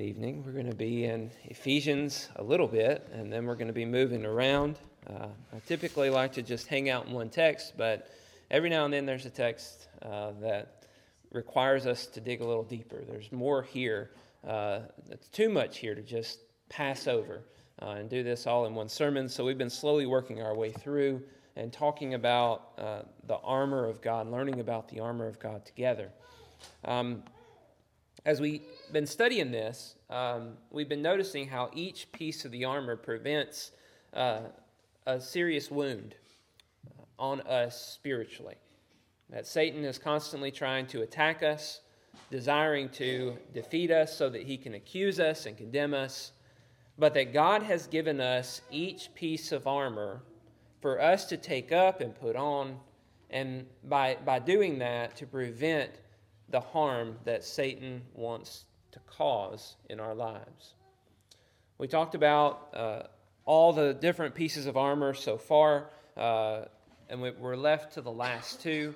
Good evening. We're going to be in Ephesians a little bit, and then we're going to be moving around. Uh, I typically like to just hang out in one text, but every now and then there's a text uh, that requires us to dig a little deeper. There's more here. Uh, it's too much here to just pass over uh, and do this all in one sermon. So we've been slowly working our way through and talking about uh, the armor of God, learning about the armor of God together. Um, as we've been studying this, um, we've been noticing how each piece of the armor prevents uh, a serious wound on us spiritually. That Satan is constantly trying to attack us, desiring to defeat us so that he can accuse us and condemn us, but that God has given us each piece of armor for us to take up and put on, and by, by doing that, to prevent the harm that Satan wants to cause in our lives. We talked about uh, all the different pieces of armor so far, uh, and we're left to the last two.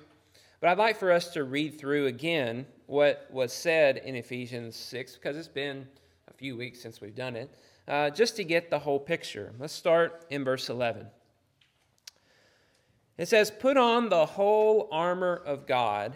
But I'd like for us to read through again what was said in Ephesians 6, because it's been a few weeks since we've done it, uh, just to get the whole picture. Let's start in verse 11. It says, Put on the whole armor of God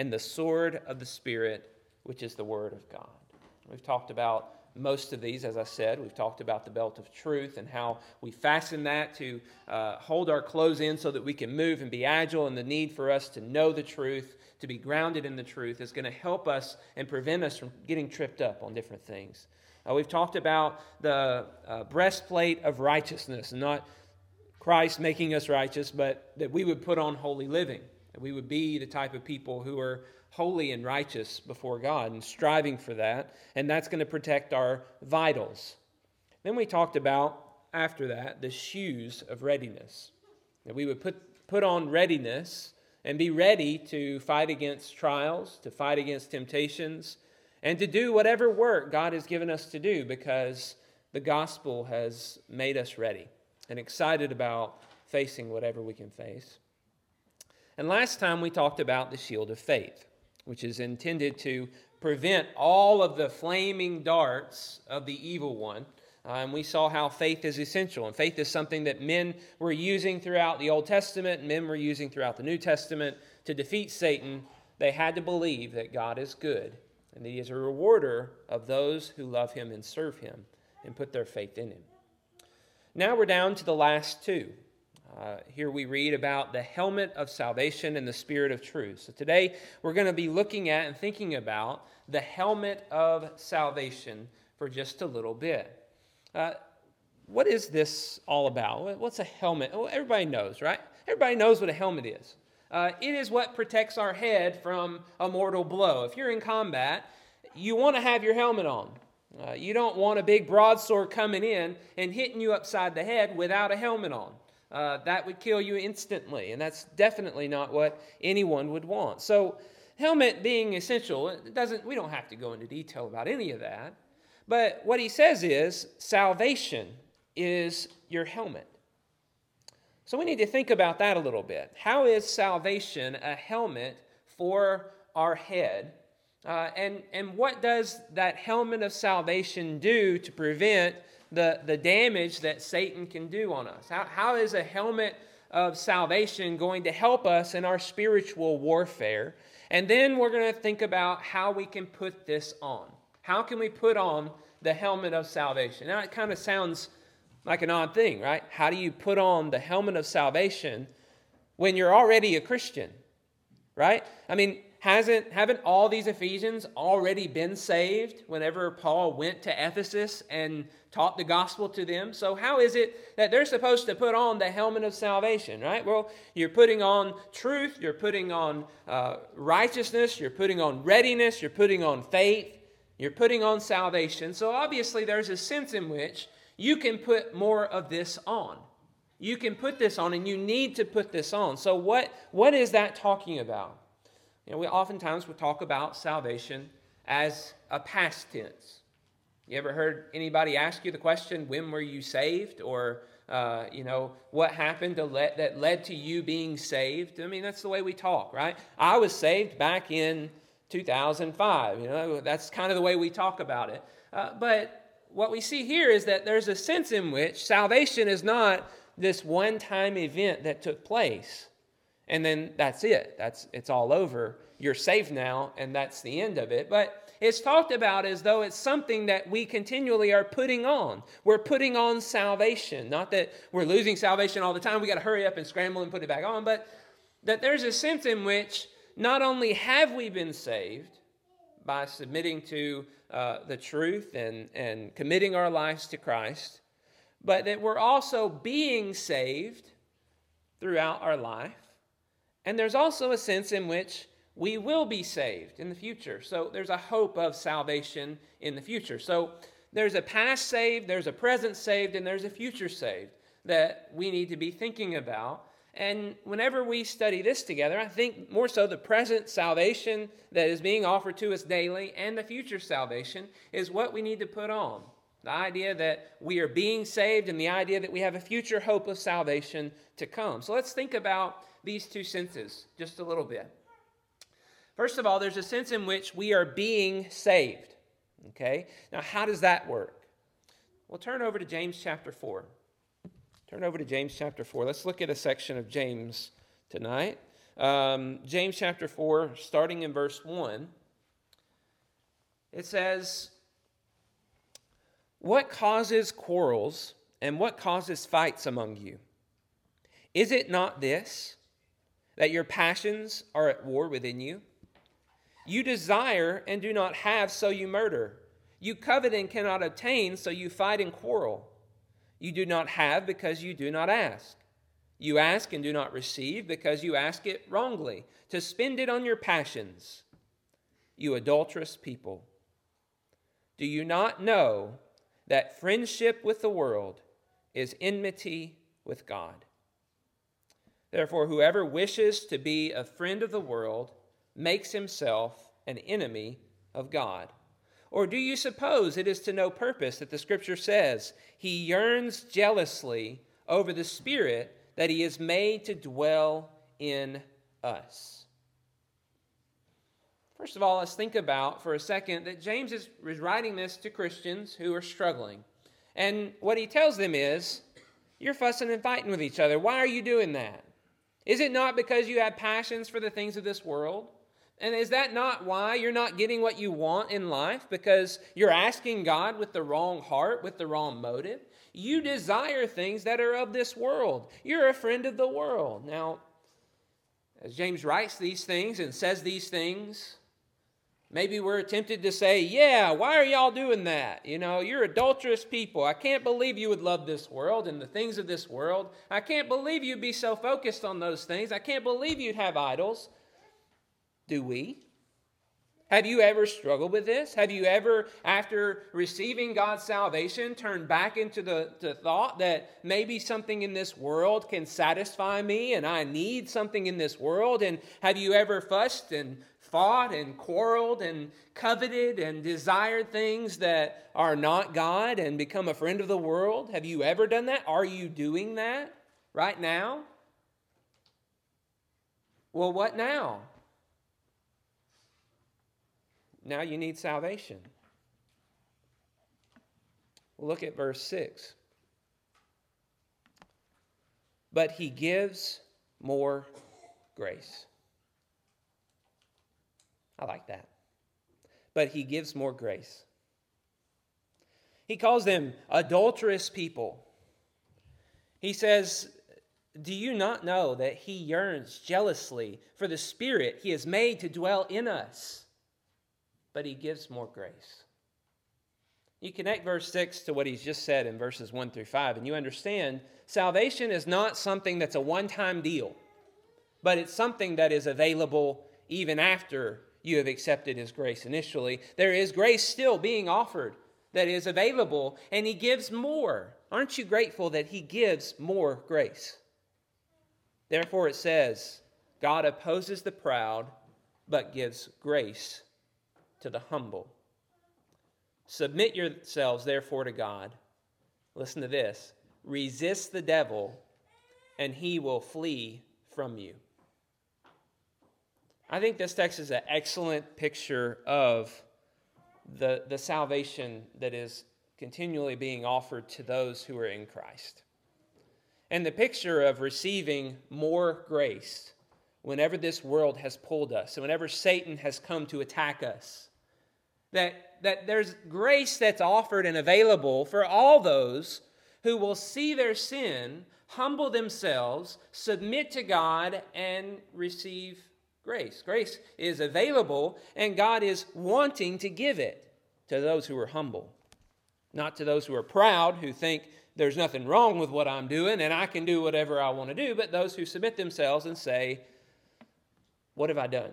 and the sword of the Spirit, which is the Word of God. We've talked about most of these, as I said. We've talked about the belt of truth and how we fasten that to uh, hold our clothes in so that we can move and be agile, and the need for us to know the truth, to be grounded in the truth, is going to help us and prevent us from getting tripped up on different things. Uh, we've talked about the uh, breastplate of righteousness, not Christ making us righteous, but that we would put on holy living. We would be the type of people who are holy and righteous before God and striving for that. And that's going to protect our vitals. Then we talked about, after that, the shoes of readiness. That we would put, put on readiness and be ready to fight against trials, to fight against temptations, and to do whatever work God has given us to do because the gospel has made us ready and excited about facing whatever we can face. And last time we talked about the shield of faith, which is intended to prevent all of the flaming darts of the evil one. Uh, and we saw how faith is essential. And faith is something that men were using throughout the Old Testament, and men were using throughout the New Testament to defeat Satan. They had to believe that God is good and that He is a rewarder of those who love Him and serve Him and put their faith in Him. Now we're down to the last two uh, here we read about the helmet of salvation and the spirit of truth. So today we're going to be looking at and thinking about the helmet of salvation for just a little bit. Uh, what is this all about? What's a helmet? Well, everybody knows, right? Everybody knows what a helmet is. Uh, it is what protects our head from a mortal blow. If you're in combat, you want to have your helmet on. Uh, you don't want a big broadsword coming in and hitting you upside the head without a helmet on uh, that would kill you instantly. And that's definitely not what anyone would want. So, helmet being essential, it doesn't, we don't have to go into detail about any of that. But what he says is salvation is your helmet. So we need to think about that a little bit. How is salvation a helmet for our head? Uh, and, and what does that helmet of salvation do to prevent the, the damage that Satan can do on us? How, how is a helmet of salvation going to help us in our spiritual warfare? And then we're going to think about how we can put this on. How can we put on the helmet of salvation. Now, it kind of sounds like an odd thing, right? How do you put on the helmet of salvation when you're already a Christian, right? I mean, hasn't haven't all these Ephesians already been saved whenever Paul went to Ephesus and taught the gospel to them? So how is it that they're supposed to put on the helmet of salvation, right? Well, you're putting on truth, you're putting on uh, righteousness, you're putting on readiness, you're putting on faith, you're putting on salvation. So obviously, there's a sense in which you can put more of this on. You can put this on, and you need to put this on. So what what is that talking about? You know, we oftentimes will talk about salvation as a past tense. You ever heard anybody ask you the question, when were you saved? Or, uh, you know, what happened that led to you being saved? I mean, that's the way we talk, right? I was saved back in 2005. You know, that's kind of the way we talk about it. Uh, but what we see here is that there's a sense in which salvation is not this one time event that took place and then that's it. That's it's all over. You're saved now, and that's the end of it. But it's talked about as though it's something that we continually are putting on. We're putting on salvation. Not that we're losing salvation all the time. We got to hurry up and scramble and put it back on, but that there's a sense in which not only have we been saved by submitting to uh, the truth and, and committing our lives to Christ, but that we're also being saved throughout our life and there's also a sense in which we will be saved in the future. So there's a hope of salvation in the future. So there's a past saved, there's a present saved, and there's a future saved that we need to be thinking about. And whenever we study this together, I think more so the present salvation that is being offered to us daily and the future salvation is what we need to put on. The idea that we are being saved and the idea that we have a future hope of salvation to come. So let's think about these two senses just a little bit. First of all, there's a sense in which we are being saved. Okay? Now, how does that work? Well, turn over to James chapter 4. Turn over to James chapter 4. Let's look at a section of James tonight. Um, James chapter 4, starting in verse 1. It says, What causes quarrels and what causes fights among you? Is it not this? That your passions are at war within you? You desire and do not have, so you murder. You covet and cannot obtain, so you fight and quarrel. You do not have because you do not ask. You ask and do not receive because you ask it wrongly, to spend it on your passions. You adulterous people. Do you not know that friendship with the world is enmity with God? Therefore, whoever wishes to be a friend of the world makes himself an enemy of God. Or do you suppose it is to no purpose that the scripture says, He yearns jealously over the Spirit that He has made to dwell in us? First of all, let's think about for a second that James is writing this to Christians who are struggling. And what he tells them is, You're fussing and fighting with each other. Why are you doing that? Is it not because you have passions for the things of this world? And is that not why you're not getting what you want in life? Because you're asking God with the wrong heart, with the wrong motive? You desire things that are of this world. You're a friend of the world. Now, as James writes these things and says these things, Maybe we're tempted to say, Yeah, why are y'all doing that? You know, you're adulterous people. I can't believe you would love this world and the things of this world. I can't believe you'd be so focused on those things. I can't believe you'd have idols. Do we? Have you ever struggled with this? Have you ever, after receiving God's salvation, turned back into the, the thought that maybe something in this world can satisfy me and I need something in this world? And have you ever fussed and fought and quarreled and coveted and desired things that are not God and become a friend of the world? Have you ever done that? Are you doing that right now? Well, what now? Now you need salvation. Look at verse 6. But he gives more grace. I like that. But he gives more grace. He calls them adulterous people. He says, Do you not know that He yearns jealously for the Spirit He has made to dwell in us? But He gives more grace. You connect verse 6 to what he's just said in verses 1 through 5, and you understand salvation is not something that's a one time deal, but it's something that is available even after you have accepted his grace initially. There is grace still being offered that is available, and he gives more. Aren't you grateful that he gives more grace? Therefore, it says, God opposes the proud, but gives grace to the humble. Submit yourselves, therefore, to God. Listen to this resist the devil, and he will flee from you. I think this text is an excellent picture of the, the salvation that is continually being offered to those who are in Christ. And the picture of receiving more grace whenever this world has pulled us, and whenever Satan has come to attack us that, that there's grace that's offered and available for all those who will see their sin, humble themselves, submit to God, and receive grace. Grace is available, and God is wanting to give it to those who are humble, not to those who are proud, who think there's nothing wrong with what I'm doing and I can do whatever I want to do, but those who submit themselves and say, What have I done?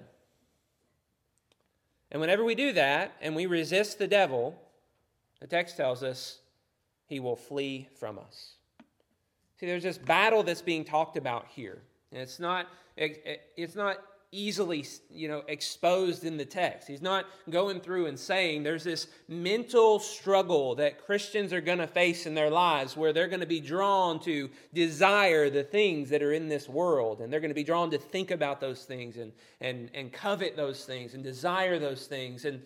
And whenever we do that and we resist the devil, the text tells us he will flee from us. See, there's this battle that's being talked about here. And it's not, it's not easily you know exposed in the text. He's not going through and saying there's this mental struggle that christians are going to face in their lives where they're going to be drawn to desire the things that are in this world and they're going to be drawn to think about those things and and and covet those things and desire those things. And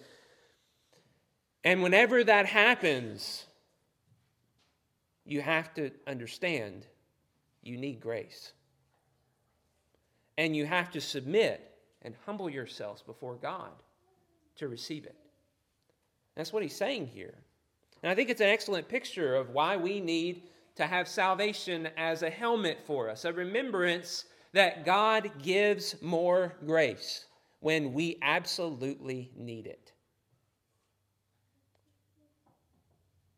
and whenever that happens you have to understand you need grace and you have to submit and humble yourselves before God to receive it. That's what he's saying here. And I think it's an excellent picture of why we need to have salvation as a helmet for us, a remembrance that God gives more grace when we absolutely need it.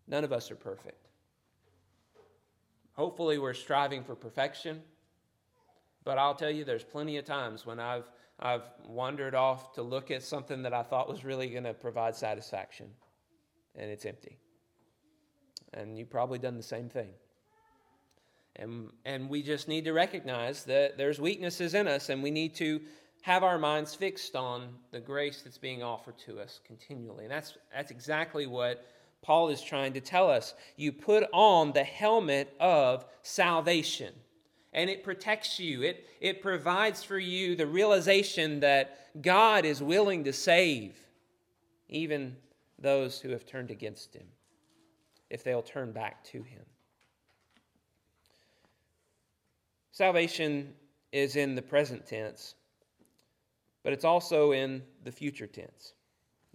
None of us are perfect. Hopefully, we're striving for perfection. But I'll tell you, there's plenty of times when I've, I've wandered off to look at something that I thought was really going to provide satisfaction, and it's empty. And you've probably done the same thing. And, and we just need to recognize that there's weaknesses in us, and we need to have our minds fixed on the grace that's being offered to us continually. And that's, that's exactly what Paul is trying to tell us. You put on the helmet of salvation and it protects you. It, it provides for you the realization that God is willing to save even those who have turned against him, if they'll turn back to him. Salvation is in the present tense, but it's also in the future tense.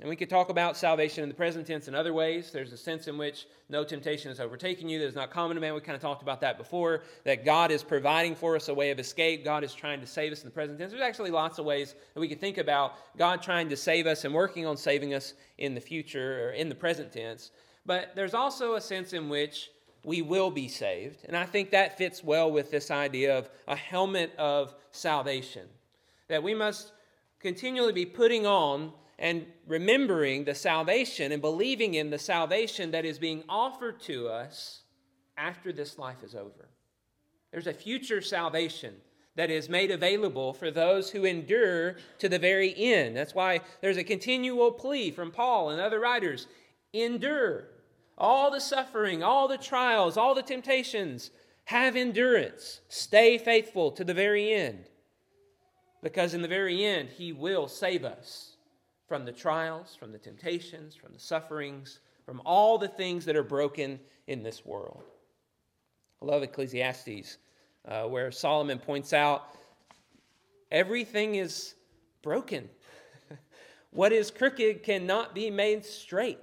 And we could talk about salvation in the present tense in other ways. There's a sense in which no temptation has overtaken you that is not common to man. We kind of talked about that before, that God is providing for us a way of escape. God is trying to save us in the present tense. There's actually lots of ways that we could think about God trying to save us and working on saving us in the future or in the present tense. But there's also a sense in which we will be saved. And I think that fits well with this idea of a helmet of salvation. That we must continually be putting on and remembering the salvation and believing in the salvation that is being offered to us after this life is over. There's a future salvation that is made available for those who endure to the very end. That's why there's a continual plea from Paul and other writers endure all the suffering, all the trials, all the temptations. Have endurance. Stay faithful to the very end. Because in the very end, He will save us from the trials, from the temptations, from the sufferings, from all the things that are broken in this world. I love Ecclesiastes, uh, where Solomon points out everything is broken. what is crooked cannot be made straight.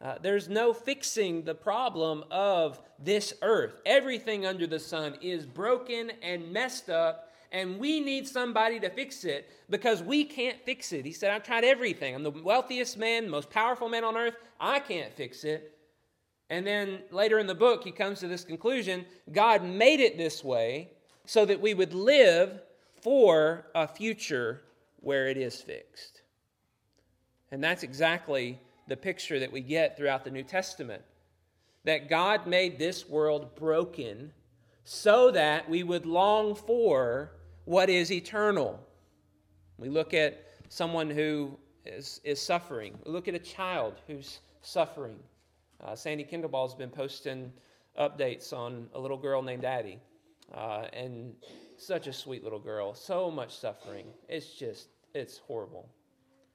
Uh, there's no fixing the problem of this earth. Everything under the sun is broken and messed up, and we need somebody to fix it because we can't fix it. He said, I've tried everything. I'm the wealthiest man, most powerful man on earth. I can't fix it. And then later in the book, he comes to this conclusion God made it this way so that we would live for a future where it is fixed. And that's exactly the picture that we get throughout the New Testament that God made this world broken so that we would long for what is eternal. We look at someone who is, is suffering, we look at a child who's suffering. Uh, Sandy Kindleball has been posting updates on a little girl named Addie. Uh, and such a sweet little girl, so much suffering. It's just, it's horrible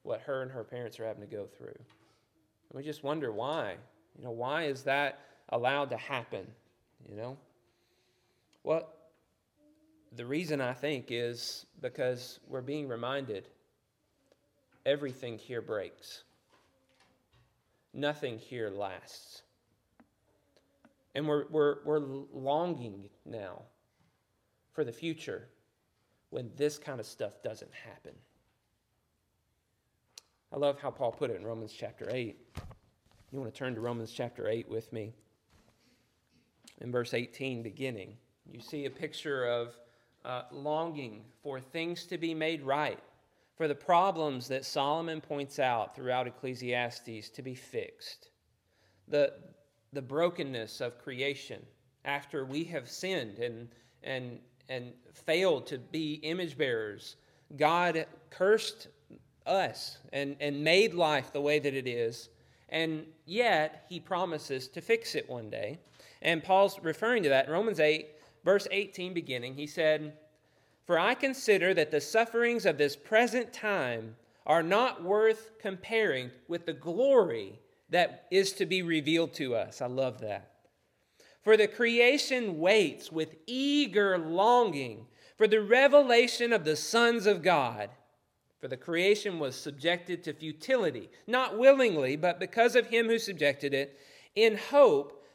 what her and her parents are having to go through. And we just wonder why. You know, why is that allowed to happen? You know? Well, the reason I think is because we're being reminded everything here breaks, nothing here lasts. And we're, we're, we're longing now for the future when this kind of stuff doesn't happen. I love how Paul put it in Romans chapter 8. You want to turn to Romans chapter 8 with me? In verse 18, beginning, you see a picture of uh, longing for things to be made right, for the problems that Solomon points out throughout Ecclesiastes to be fixed, the, the brokenness of creation after we have sinned and, and and failed to be image bearers, God cursed us and, and made life the way that it is. And yet, he promises to fix it one day. And Paul's referring to that in Romans 8, verse 18, beginning. He said, For I consider that the sufferings of this present time are not worth comparing with the glory that is to be revealed to us. I love that. For the creation waits with eager longing for the revelation of the sons of God. For the creation was subjected to futility, not willingly, but because of him who subjected it, in hope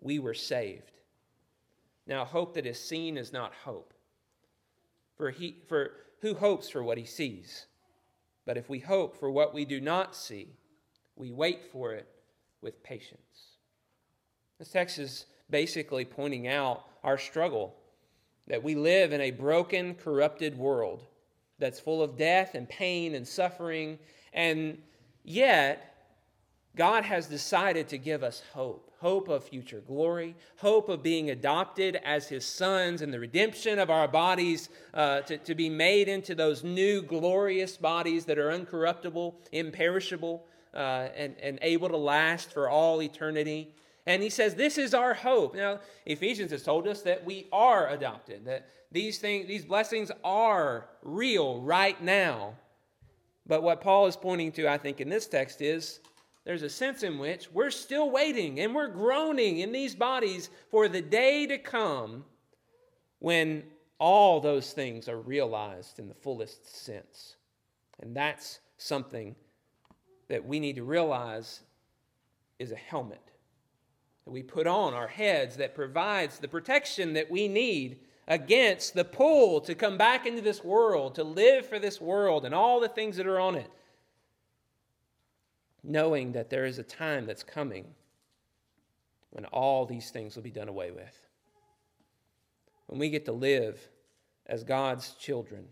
we were saved. Now, hope that is seen is not hope. For, he, for who hopes for what he sees? But if we hope for what we do not see, we wait for it with patience. This text is basically pointing out our struggle that we live in a broken, corrupted world that's full of death and pain and suffering, and yet God has decided to give us hope hope of future glory, hope of being adopted as his sons, and the redemption of our bodies uh, to, to be made into those new glorious bodies that are uncorruptible, imperishable, uh, and, and able to last for all eternity. And he says, This is our hope. Now, Ephesians has told us that we are adopted, that these, things, these blessings are real right now. But what Paul is pointing to, I think, in this text is there's a sense in which we're still waiting and we're groaning in these bodies for the day to come when all those things are realized in the fullest sense. And that's something that we need to realize is a helmet that we put on our heads that provides the protection that we need against the pull to come back into this world, to live for this world and all the things that are on it knowing that there is a time that's coming when all these things will be done away with. When we get to live as God's children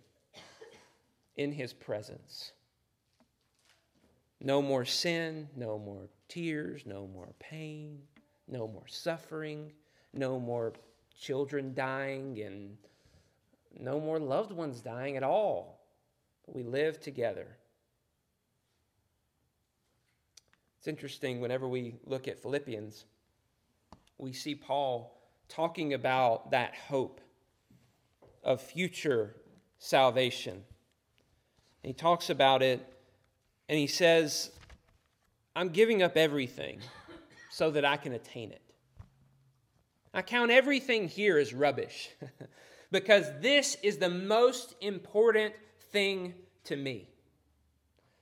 in His presence. No more sin, no more tears, no more pain, no more suffering, no more children dying, and no more loved ones dying at all. But we live together It's interesting whenever we look at Philippians, we see Paul talking about that hope of future salvation. He talks about it and he says, I'm giving up everything so that I can attain it. I count everything here as rubbish because this is the most important thing to me.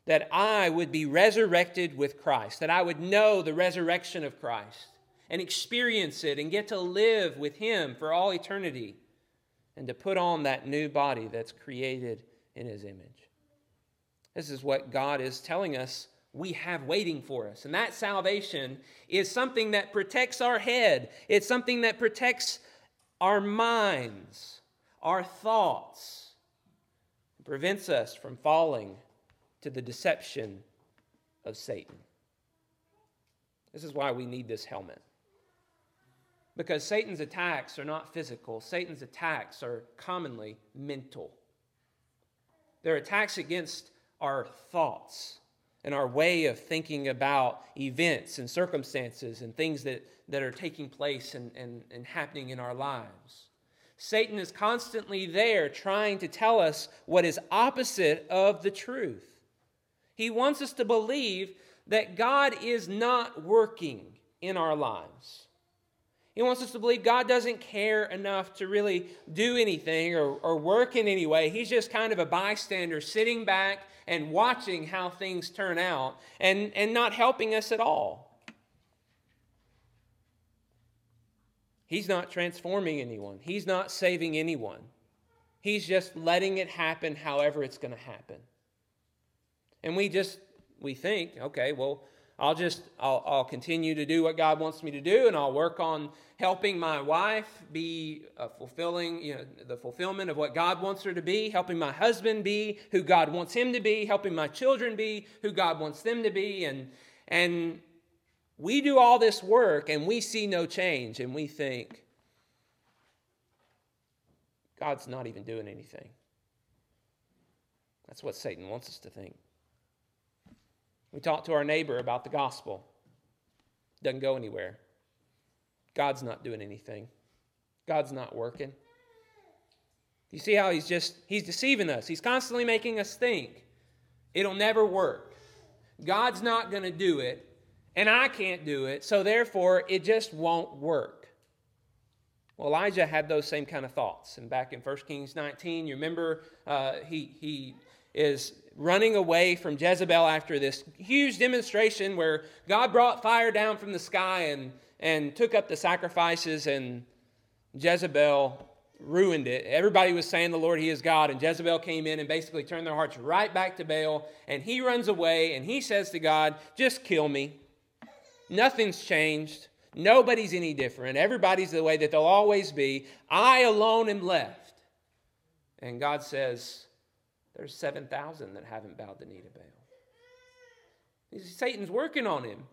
That I would be resurrected with Christ, that I would know the resurrection of Christ and experience it and get to live with Him for all eternity and to put on that new body that's created in His image. This is what God is telling us we have waiting for us. And that salvation is something that protects our head, it's something that protects our minds, our thoughts, prevents us from falling to the deception of Satan. This is why we need this helmet. Because Satan's attacks are not physical, Satan's attacks are commonly mental. They're attacks against our thoughts and our way of thinking about events and circumstances and things that, that are taking place and, and, and happening in our lives. Satan is constantly there trying to tell us what is opposite of the truth. He wants us to believe that God is not working in our lives. He wants us to believe God doesn't care enough to really do anything or, or work in any way. He's just kind of a bystander sitting back and watching how things turn out and, and not helping us at all. He's not transforming anyone, He's not saving anyone. He's just letting it happen however it's going to happen. And we just, we think, okay, well, I'll just, I'll, I'll continue to do what God wants me to do, and I'll work on helping my wife be uh, fulfilling, you know, the fulfillment of what God wants her to be, helping my husband be who God wants him to be, helping my children be who God wants them to be, and and we do all this work and we see no change, and we think God's not even doing anything. That's what Satan wants us to think. We talk to our neighbor about the gospel. Doesn't go anywhere. God's not doing anything. God's not working. You see how he's just he's deceiving us. He's constantly making us think it'll never work. God's not going to do it, and I can't do it, so therefore it just won't work. Well, Elijah had those same kind of thoughts. And back in 1 Kings 19, you remember uh, he, he is running away from Jezebel after this huge demonstration where God brought fire down from the sky and, and took up the sacrifices, and Jezebel ruined it. Everybody was saying the Lord, He is God, and Jezebel came in and basically turned their hearts right back to Baal, and he runs away and he says to God, Just kill me. Nothing's changed. Nobody's any different. Everybody's the way that they'll always be. I alone am left. And God says, there's 7,000 that haven't bowed the knee to Baal. Satan's working on him.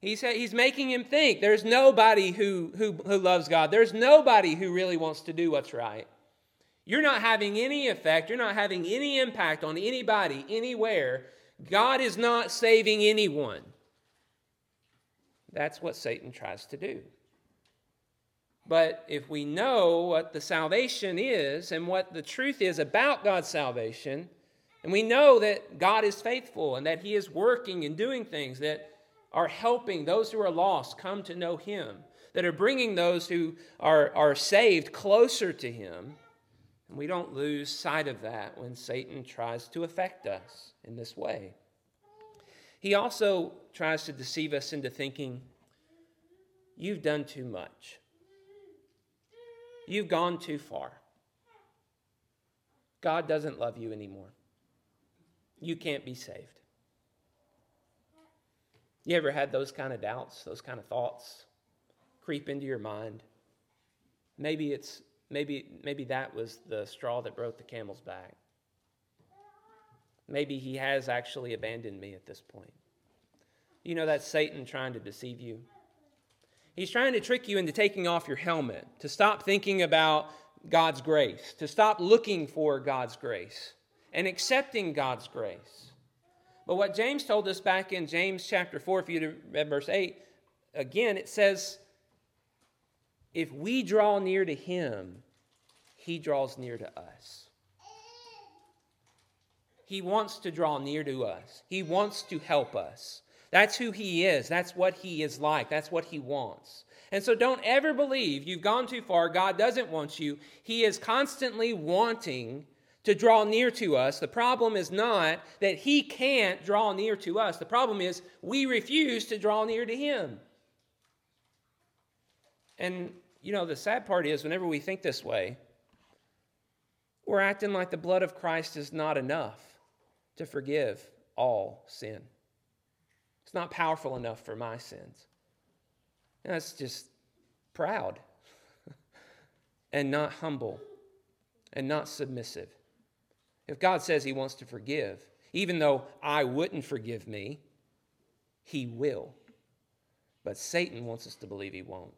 He's, he's making him think there's nobody who, who, who loves God. There's nobody who really wants to do what's right. You're not having any effect. You're not having any impact on anybody, anywhere. God is not saving anyone. That's what Satan tries to do. But if we know what the salvation is and what the truth is about God's salvation, and we know that God is faithful and that He is working and doing things that are helping those who are lost come to know Him, that are bringing those who are, are saved closer to Him, and we don't lose sight of that when Satan tries to affect us in this way. He also tries to deceive us into thinking, you've done too much. You've gone too far. God doesn't love you anymore. You can't be saved. You ever had those kind of doubts, those kind of thoughts creep into your mind? Maybe it's maybe maybe that was the straw that broke the camel's back. Maybe he has actually abandoned me at this point. You know that's Satan trying to deceive you. He's trying to trick you into taking off your helmet, to stop thinking about God's grace, to stop looking for God's grace and accepting God's grace. But what James told us back in James chapter 4, if you read verse 8, again, it says, if we draw near to him, he draws near to us. He wants to draw near to us, he wants to help us. That's who he is. That's what he is like. That's what he wants. And so don't ever believe you've gone too far. God doesn't want you. He is constantly wanting to draw near to us. The problem is not that he can't draw near to us, the problem is we refuse to draw near to him. And, you know, the sad part is whenever we think this way, we're acting like the blood of Christ is not enough to forgive all sin. Not powerful enough for my sins. That's just proud and not humble and not submissive. If God says He wants to forgive, even though I wouldn't forgive me, He will. But Satan wants us to believe He won't.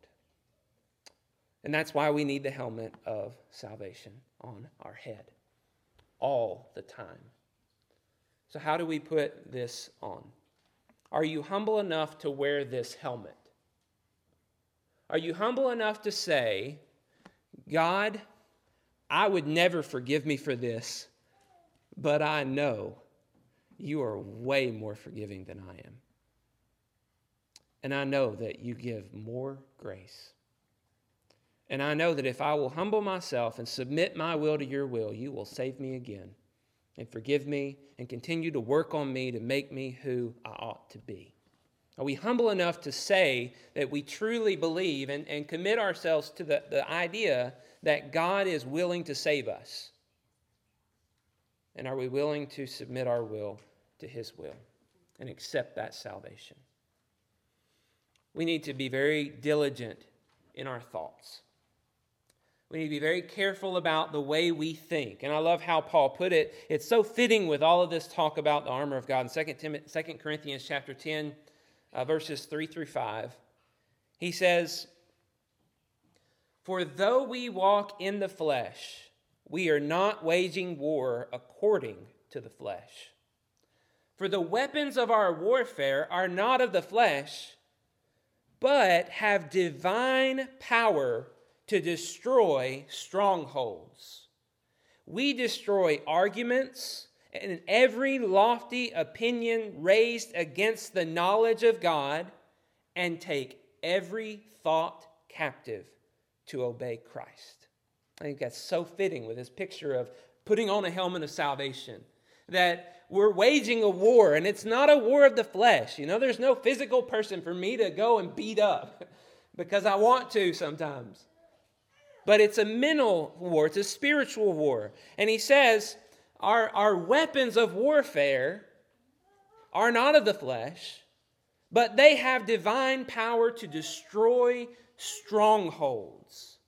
And that's why we need the helmet of salvation on our head all the time. So, how do we put this on? Are you humble enough to wear this helmet? Are you humble enough to say, God, I would never forgive me for this, but I know you are way more forgiving than I am. And I know that you give more grace. And I know that if I will humble myself and submit my will to your will, you will save me again and forgive me and continue to work on me to make me who I ought to be. Are we humble enough to say that we truly believe and, and commit ourselves to the, the idea that God is willing to save us? And are we willing to submit our will to His will and accept that salvation? We need to be very diligent in our thoughts. We need to be very careful about the way we think. And I love how Paul put it. It's so fitting with all of this talk about the armor of God in 2, Tim- 2 Corinthians chapter 10, uh, verses 3 through 5. He says, For though we walk in the flesh, we are not waging war according to the flesh. For the weapons of our warfare are not of the flesh, but have divine power to destroy strongholds. We destroy arguments and every lofty opinion raised against the knowledge of God and take every thought captive to obey Christ. I think that's so fitting with this picture of putting on a helmet of salvation. That we're waging a war, and it's not a war of the flesh. You know, there's no physical person for me to go and beat up because I want to sometimes. But it's a mental war, it's a spiritual war. And he says, our, our weapons of warfare are not of the flesh, but they have divine power to destroy strongholds.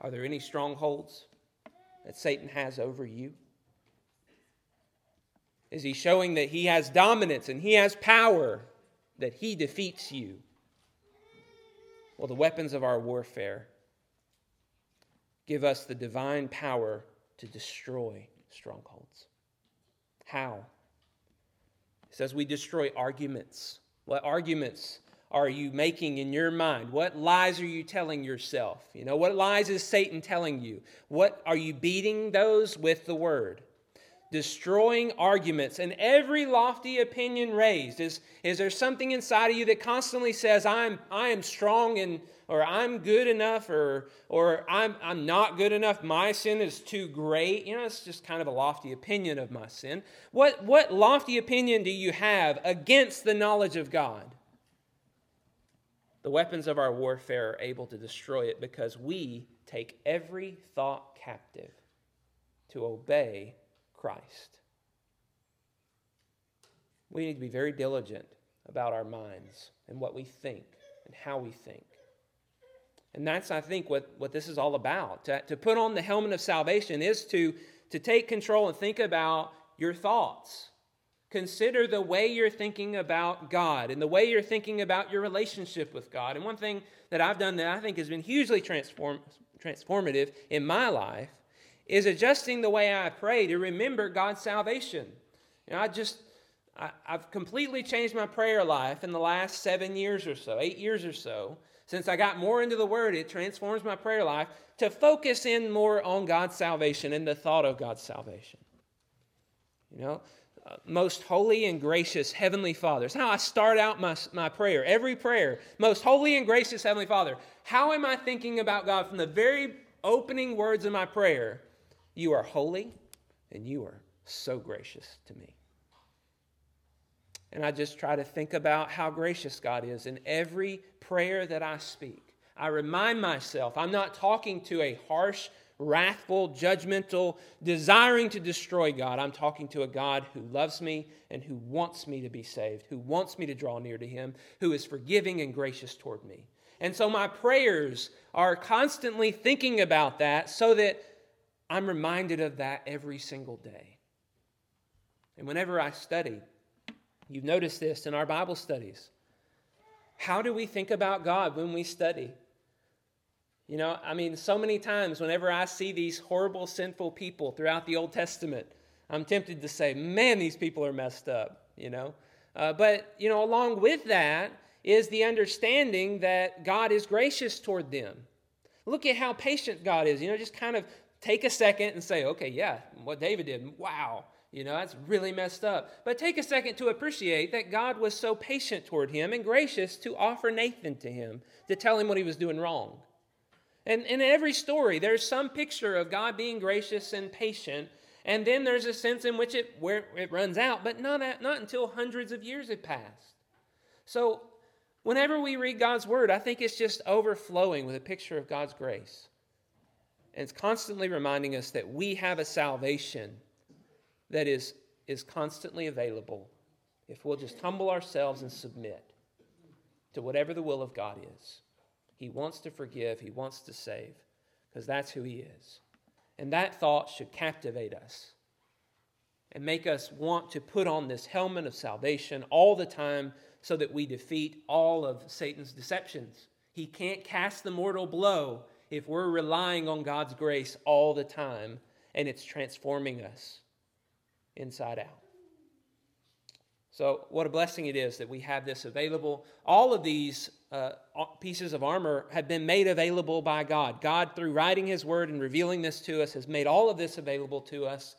Are there any strongholds that Satan has over you? Is he showing that he has dominance and he has power, that he defeats you? Well, the weapons of our warfare give us the divine power to destroy strongholds. How? It says we destroy arguments. What arguments are you making in your mind? What lies are you telling yourself? You know, what lies is Satan telling you? What are you beating those with the word? Destroying arguments and every lofty opinion raised. Is, is there something inside of you that constantly says, I'm, I am strong and or I'm good enough or or I'm I'm not good enough. My sin is too great. You know, it's just kind of a lofty opinion of my sin. What what lofty opinion do you have against the knowledge of God? The weapons of our warfare are able to destroy it because we take every thought captive to obey Christ. We need to be very diligent about our minds and what we think and how we think. And that's, I think, what, what this is all about. To, to put on the helmet of salvation is to, to take control and think about your thoughts. Consider the way you're thinking about God and the way you're thinking about your relationship with God. And one thing that I've done that I think has been hugely transform, transformative in my life is adjusting the way I pray to remember God's salvation. You know, I just, I, I've completely changed my prayer life in the last seven years or so, eight years or so. Since I got more into the Word, it transforms my prayer life to focus in more on God's salvation and the thought of God's salvation. You know, uh, most holy and gracious Heavenly Father. It's how I start out my, my prayer, every prayer. Most holy and gracious Heavenly Father. How am I thinking about God from the very opening words of my prayer? You are holy and you are so gracious to me. And I just try to think about how gracious God is in every prayer that I speak. I remind myself I'm not talking to a harsh, wrathful, judgmental, desiring to destroy God. I'm talking to a God who loves me and who wants me to be saved, who wants me to draw near to Him, who is forgiving and gracious toward me. And so my prayers are constantly thinking about that so that I'm reminded of that every single day. And whenever I study, you've noticed this in our Bible studies. How do we think about God when we study? You know, I mean, so many times whenever I see these horrible, sinful people throughout the Old Testament, I'm tempted to say, man, these people are messed up, you know. Uh, but, you know, along with that is the understanding that God is gracious toward them. Look at how patient God is. You know, just kind of take a second and say, okay, yeah, what David did, wow, you know, that's really messed up. But take a second to appreciate that God was so patient toward him and gracious to offer Nathan to him to tell him what he was doing wrong. And in every story, there's some picture of God being gracious and patient, and then there's a sense in which it, where it runs out, but not, at, not until hundreds of years have passed. So, whenever we read God's word, I think it's just overflowing with a picture of God's grace. And it's constantly reminding us that we have a salvation that is, is constantly available if we'll just humble ourselves and submit to whatever the will of God is. He wants to forgive, He wants to save, because that's who He is. And that thought should captivate us and make us want to put on this helmet of salvation all the time so that we defeat all of Satan's deceptions. He can't cast the mortal blow if we're relying on God's grace all the time and it's transforming us inside out. So, what a blessing it is that we have this available. All of these uh, pieces of armor have been made available by God. God, through writing His word and revealing this to us, has made all of this available to us,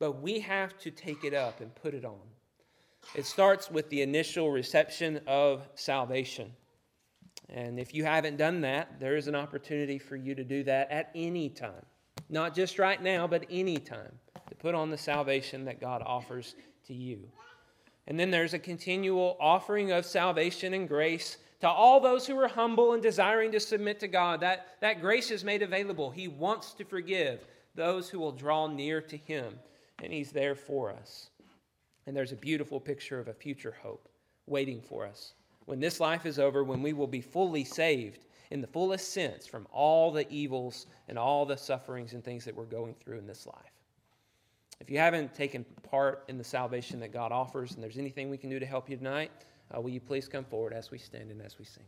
but we have to take it up and put it on. It starts with the initial reception of salvation. And if you haven't done that, there is an opportunity for you to do that at any time. Not just right now, but any time to put on the salvation that God offers to you. And then there's a continual offering of salvation and grace to all those who are humble and desiring to submit to God. That, that grace is made available. He wants to forgive those who will draw near to Him, and He's there for us. And there's a beautiful picture of a future hope waiting for us when this life is over, when we will be fully saved in the fullest sense from all the evils and all the sufferings and things that we're going through in this life. If you haven't taken part in the salvation that God offers and there's anything we can do to help you tonight, uh, will you please come forward as we stand and as we sing?